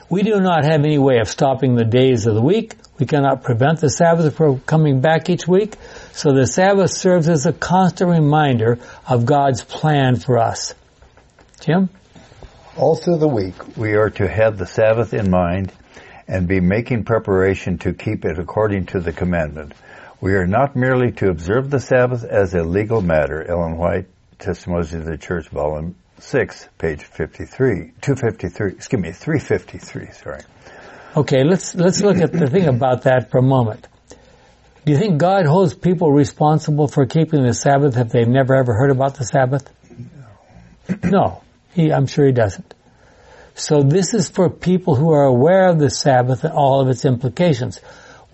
We do not have any way of stopping the days of the week. We cannot prevent the Sabbath from coming back each week. So the Sabbath serves as a constant reminder of God's plan for us. Jim? All through the week, we are to have the Sabbath in mind and be making preparation to keep it according to the commandment. We are not merely to observe the Sabbath as a legal matter. Ellen White, Testimonies of the Church, Volume 6, page 53, 253, excuse me, 353, sorry. Okay, let's, let's look at the thing about that for a moment. Do you think God holds people responsible for keeping the Sabbath if they've never ever heard about the Sabbath? No. He, I'm sure he doesn't. So this is for people who are aware of the Sabbath and all of its implications.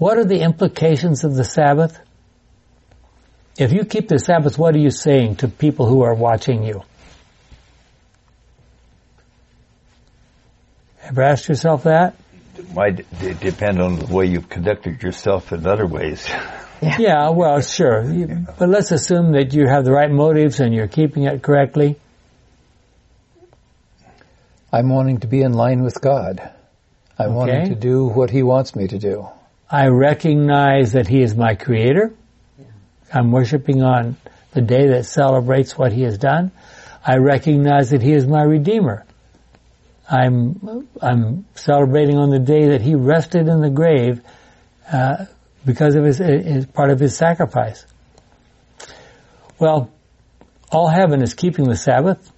What are the implications of the Sabbath? If you keep the Sabbath, what are you saying to people who are watching you? Ever asked yourself that? might depend on the way you've conducted yourself in other ways. Yeah, [LAUGHS] yeah well, sure. But let's assume that you have the right motives and you're keeping it correctly. I'm wanting to be in line with God. I'm okay. wanting to do what He wants me to do. I recognize that He is my Creator. I'm worshiping on the day that celebrates what He has done. I recognize that He is my Redeemer. I'm I'm celebrating on the day that he rested in the grave uh, because of his, his part of his sacrifice. Well, all heaven is keeping the Sabbath,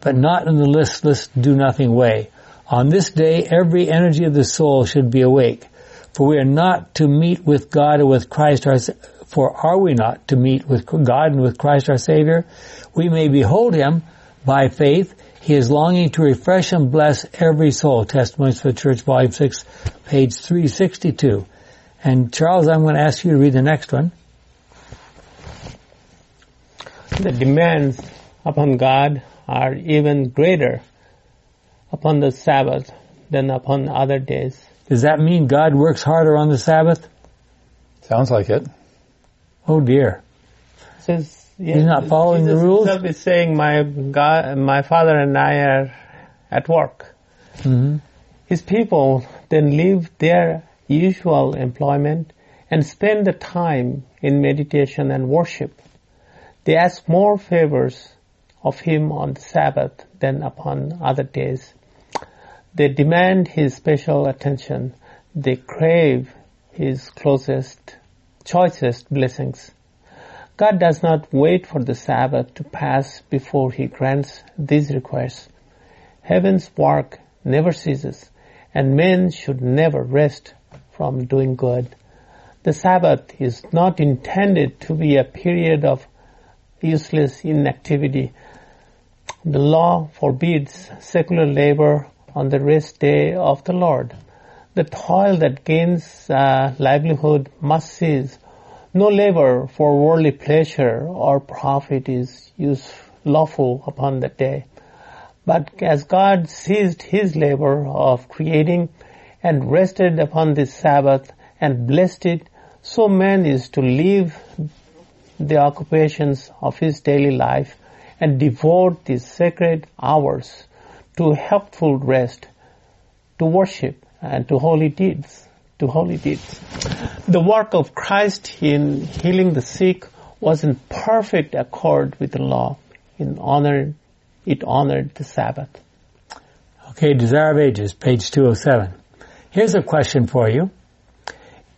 but not in the listless, do nothing way. On this day, every energy of the soul should be awake, for we are not to meet with God or with Christ our. For are we not to meet with God and with Christ our Savior? We may behold Him by faith he is longing to refresh and bless every soul. Testimonies for the Church, Volume 6, page 362. And Charles, I'm going to ask you to read the next one. The demands upon God are even greater upon the Sabbath than upon other days. Does that mean God works harder on the Sabbath? Sounds like it. Oh dear. says yeah, He's not following Jesus the rules. Himself is saying, "My God, my Father and I are at work." Mm-hmm. His people then leave their usual employment and spend the time in meditation and worship. They ask more favors of Him on the Sabbath than upon other days. They demand His special attention. They crave His closest, choicest blessings. God does not wait for the Sabbath to pass before He grants these requests. Heaven's work never ceases, and men should never rest from doing good. The Sabbath is not intended to be a period of useless inactivity. The law forbids secular labor on the rest day of the Lord. The toil that gains uh, livelihood must cease. No labor for worldly pleasure or profit is lawful upon that day. But as God ceased his labor of creating and rested upon this Sabbath and blessed it, so man is to leave the occupations of his daily life and devote these sacred hours to helpful rest, to worship, and to holy deeds. To holy deeds. The work of Christ in healing the sick was in perfect accord with the law. In honor, it honored the Sabbath. Okay, Desire of Ages, page 207. Here's a question for you.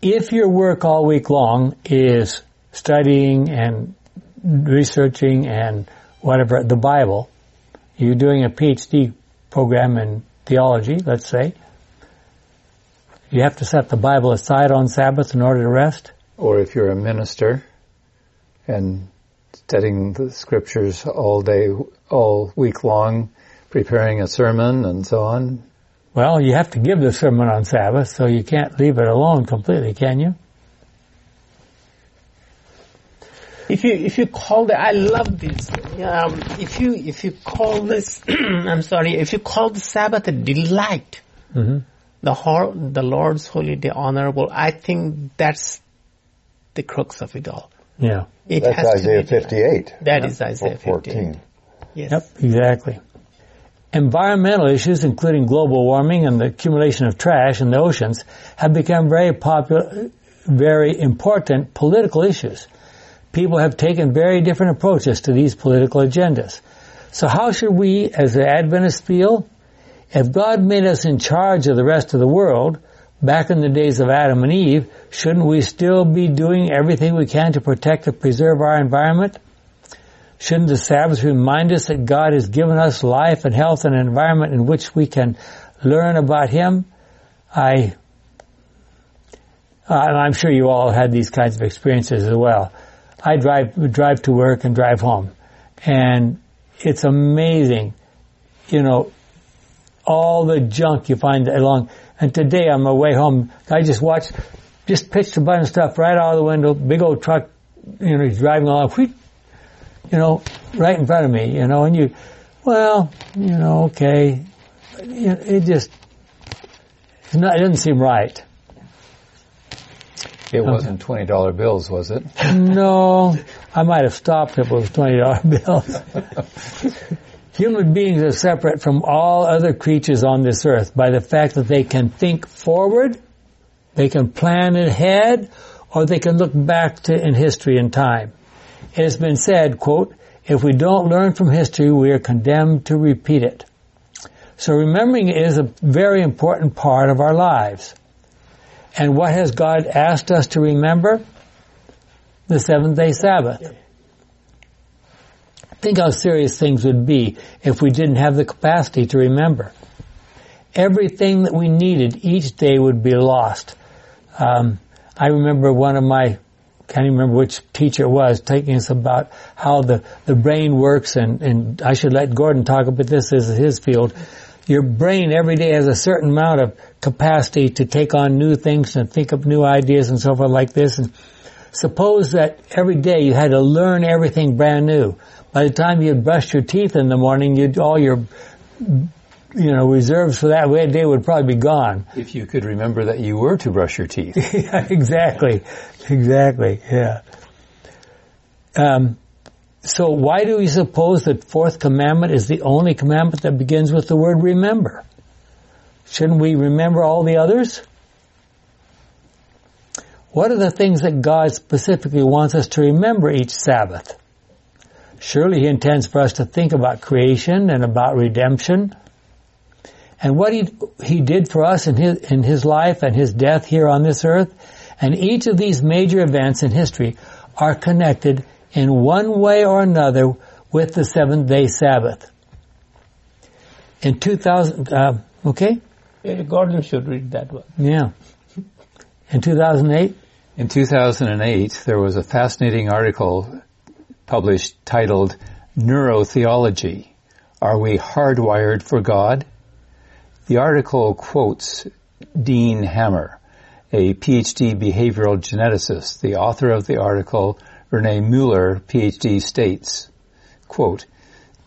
If your work all week long is studying and researching and whatever, the Bible, you're doing a PhD program in theology, let's say, you have to set the Bible aside on Sabbath in order to rest? Or if you're a minister and studying the scriptures all day, all week long, preparing a sermon and so on? Well, you have to give the sermon on Sabbath, so you can't leave it alone completely, can you? If you if you call the I love this. Um, if you if you call this, [CLEARS THROAT] I'm sorry. If you call the Sabbath a delight, Mm-hmm. the hor- the Lord's holy day honorable, I think that's the crux of it all. Yeah. It That's has to Isaiah be a delight. 58. That is Isaiah 14. 58. Yes. Yep, exactly. Environmental issues, including global warming and the accumulation of trash in the oceans, have become very popular, very important political issues. People have taken very different approaches to these political agendas. So how should we, as the Adventists, feel? If God made us in charge of the rest of the world, back in the days of Adam and Eve, shouldn't we still be doing everything we can to protect and preserve our environment? Shouldn't the Sabbath remind us that God has given us life and health and an environment in which we can learn about Him? I, uh, I'm sure you all had these kinds of experiences as well. I drive, drive to work and drive home. And it's amazing, you know, all the junk you find along. And today on my way home, I just watched, just pitched a bunch of stuff right out of the window, big old truck, you know, he's driving along, wheat, you know, right in front of me, you know, and you, well, you know, okay, know, it just, it's not, it doesn't seem right. It wasn't twenty dollar bills, was it? [LAUGHS] No, I might have stopped if it was twenty dollar [LAUGHS] bills. [LAUGHS] Human beings are separate from all other creatures on this earth by the fact that they can think forward, they can plan ahead, or they can look back to in history and time. It has been said, quote, if we don't learn from history, we are condemned to repeat it. So remembering is a very important part of our lives. And what has God asked us to remember? The seventh day Sabbath. Think how serious things would be if we didn't have the capacity to remember. Everything that we needed each day would be lost. Um, I remember one of my, can't even remember which teacher it was, taking us about how the, the brain works and, and I should let Gordon talk about this as his field. Your brain every day has a certain amount of capacity to take on new things and think of new ideas and so forth like this. And suppose that every day you had to learn everything brand new. By the time you brushed your teeth in the morning, you'd, all your, you know, reserves for that day would probably be gone. If you could remember that you were to brush your teeth. [LAUGHS] yeah, exactly. Exactly. Yeah. Um, so why do we suppose that fourth commandment is the only commandment that begins with the word remember? Shouldn't we remember all the others? What are the things that God specifically wants us to remember each Sabbath? Surely He intends for us to think about creation and about redemption and what He, he did for us in His, in His life and His death here on this earth. And each of these major events in history are connected in one way or another with the seventh day Sabbath. In 2000, uh, okay? Yeah, Gordon should read that one. Yeah. In 2008, In 2008, there was a fascinating article published titled Neurotheology. Are we hardwired for God? The article quotes Dean Hamer, a PhD behavioral geneticist. The author of the article, Renee Mueller, PhD, states, quote,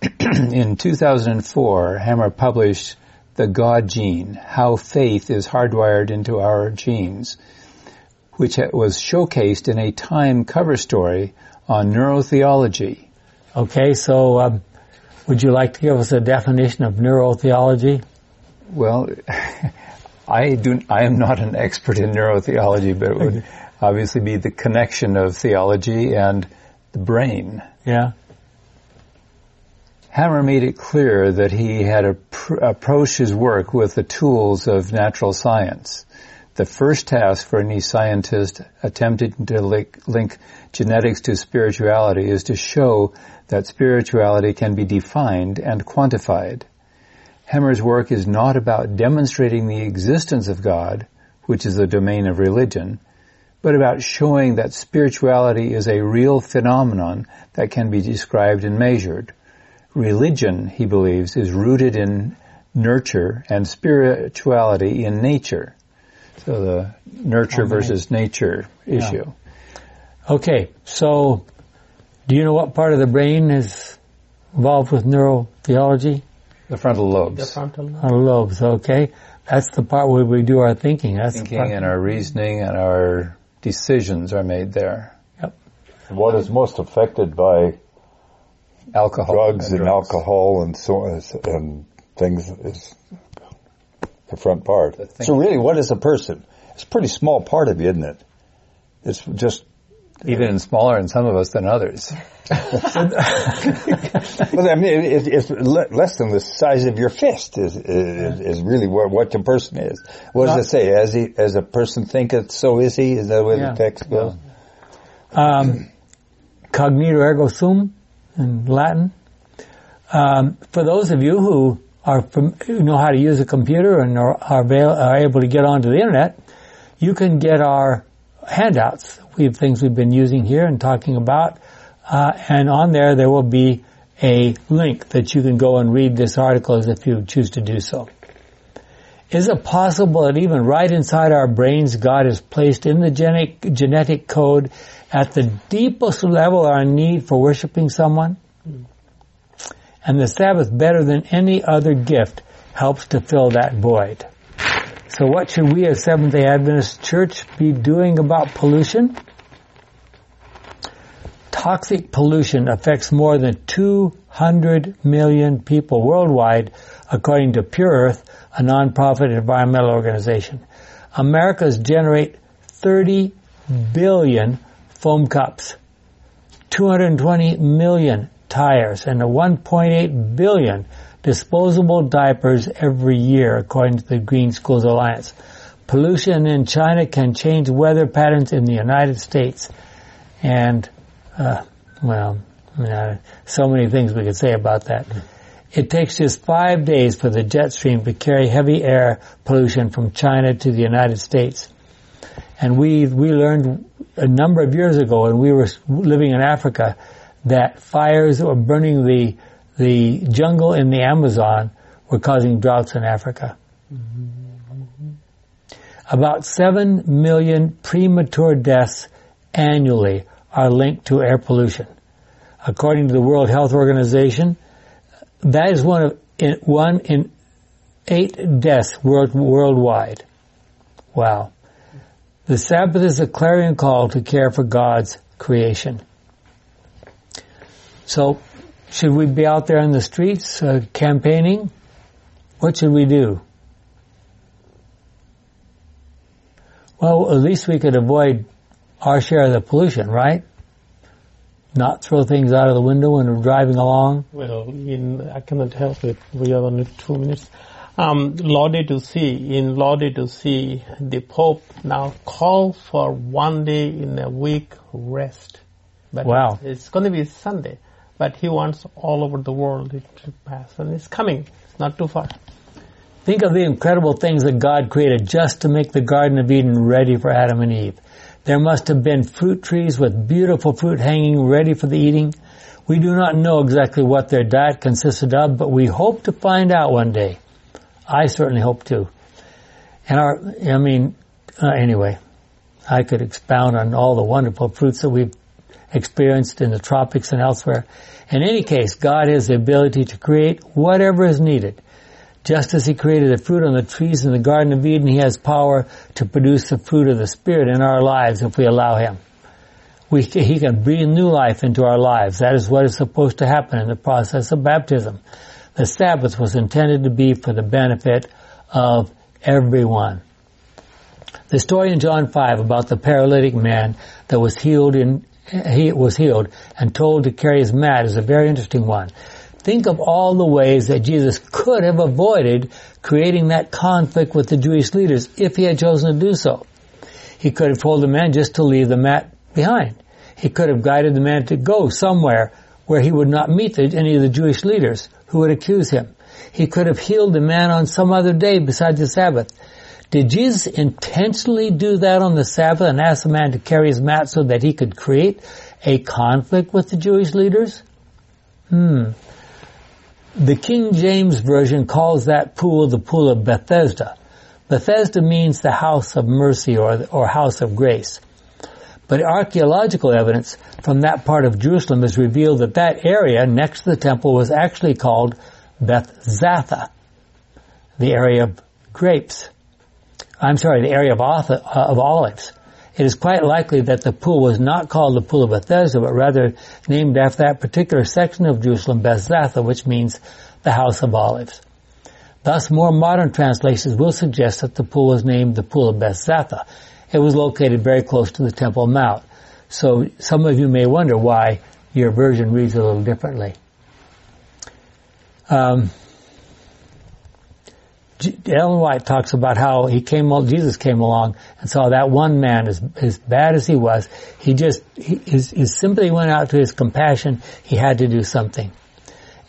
[CLEARS THROAT] in 2004, Hamer published The God Gene, How Faith is Hardwired into Our Genes, which was showcased in a Time cover story on neurotheology. okay, so um, would you like to give us a definition of neurotheology? Well, [LAUGHS] I do. I am not an expert in neurotheology, but it would obviously be the connection of theology and the brain. Yeah. Hamer made it clear that he had appro- approached his work with the tools of natural science. The first task for any scientist attempting to link, link genetics to spirituality is to show that spirituality can be defined and quantified. Hamer's work is not about demonstrating the existence of God, which is the domain of religion, but about showing that spirituality is a real phenomenon that can be described and measured. Religion, he believes, is rooted in nurture and spirituality in nature. So the nurture Amen. versus nature issue. Okay, so do you know what part of the brain is involved with neurotheology? The frontal lobes. The lobes. frontal lobes, okay? That's the part where we do our thinking. That's Thinking and our reasoning and our decisions are made there. Yep. What is most affected by Alcohol. drugs and alcohol and so and things is the front part. thing- So really, what is a person? It's a pretty small part of you, isn't it? It's just. Even smaller in some of us than others. [LAUGHS] Well, I mean, it, it's less than the size of your fist. Is is, is really what, what the person is. What does Not- it say? As he, as a person thinketh, so is he. Is that the way Yeah. the text goes? um, cognito ergo sum in Latin. Um, for those of you who are from, know how to use a computer and are, are, avail, are able to get onto the internet, you can get our handouts. We have things we've been using here and talking about, uh, and on there there will be a link that you can go and read this article as if you choose to do so. Is it possible that even right inside our brains, God has placed in the genetic, genetic code at the deepest level our need for worshiping someone? And the Sabbath, better than any other gift, helps to fill that void. So what should we as Seventh-day Adventist Church be doing about pollution? Toxic pollution affects more than 200 million people worldwide, according to Pure Earth, a nonprofit environmental organization. Americans generate 30 billion foam cups, 220 million tires, and 1.8 billion disposable diapers every year, according to the Green Schools Alliance. Pollution in China can change weather patterns in the United States. And, uh, well, mean, uh, so many things we could say about that. It takes just five days for the jet stream to carry heavy air pollution from China to the United States. And we, we learned a number of years ago when we were living in Africa that fires that were burning the, the jungle in the Amazon were causing droughts in Africa. About 7 million premature deaths annually are linked to air pollution. According to the World Health Organization, that is one of in, one in eight deaths world, worldwide. Wow. The Sabbath is a clarion call to care for God's creation. So, should we be out there in the streets uh, campaigning? What should we do? Well, at least we could avoid our share of the pollution, right? Not throw things out of the window when we're driving along. Well, in, I cannot help it. We have only two minutes. Um, Laudato Si, in Laudato Si, the Pope now called for one day in a week rest. But Wow. It's going to be Sunday. But he wants all over the world it to pass. And it's coming. It's not too far. Think of the incredible things that God created just to make the Garden of Eden ready for Adam and Eve. There must have been fruit trees with beautiful fruit hanging ready for the eating. We do not know exactly what their diet consisted of, but we hope to find out one day. I certainly hope to. And our, I mean, uh, anyway, I could expound on all the wonderful fruits that we've experienced in the tropics and elsewhere. In any case, God has the ability to create whatever is needed. Just as He created the fruit on the trees in the Garden of Eden, He has power to produce the fruit of the Spirit in our lives if we allow Him. We, he can breathe new life into our lives. That is what is supposed to happen in the process of baptism. The Sabbath was intended to be for the benefit of everyone. The story in John 5 about the paralytic man that was healed in, he was healed and told to carry his mat is a very interesting one. Think of all the ways that Jesus could have avoided creating that conflict with the Jewish leaders if he had chosen to do so. He could have told the man just to leave the mat behind. He could have guided the man to go somewhere where he would not meet any of the Jewish leaders who would accuse him. He could have healed the man on some other day besides the Sabbath. Did Jesus intentionally do that on the Sabbath and ask the man to carry his mat so that he could create a conflict with the Jewish leaders? Hmm. The King James Version calls that pool the pool of Bethesda. Bethesda means the house of mercy or, or house of grace. But archaeological evidence from that part of Jerusalem has revealed that that area next to the temple was actually called Beth Zatha, the area of grapes. I'm sorry, the area of, uh, of olives. It is quite likely that the pool was not called the Pool of Bethesda, but rather named after that particular section of Jerusalem, Bethzatha, which means the House of Olives. Thus, more modern translations will suggest that the pool was named the Pool of Bethzatha. It was located very close to the Temple Mount. So some of you may wonder why your version reads a little differently. Um, Ellen White talks about how he came, Jesus came along and saw that one man, as, as bad as he was, he just, he, his, his sympathy went out to his compassion. He had to do something.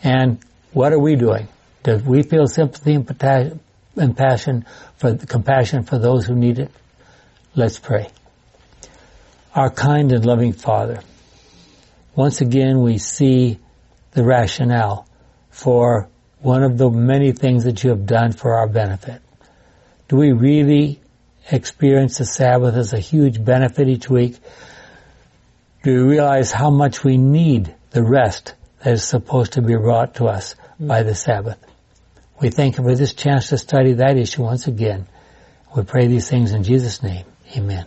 And what are we doing? Do we feel sympathy and, and passion for compassion for those who need it? Let's pray. Our kind and loving Father, once again we see the rationale for one of the many things that you have done for our benefit. Do we really experience the Sabbath as a huge benefit each week? Do we realize how much we need the rest that is supposed to be brought to us by the Sabbath? We thank you for this chance to study that issue once again. We pray these things in Jesus' name. Amen.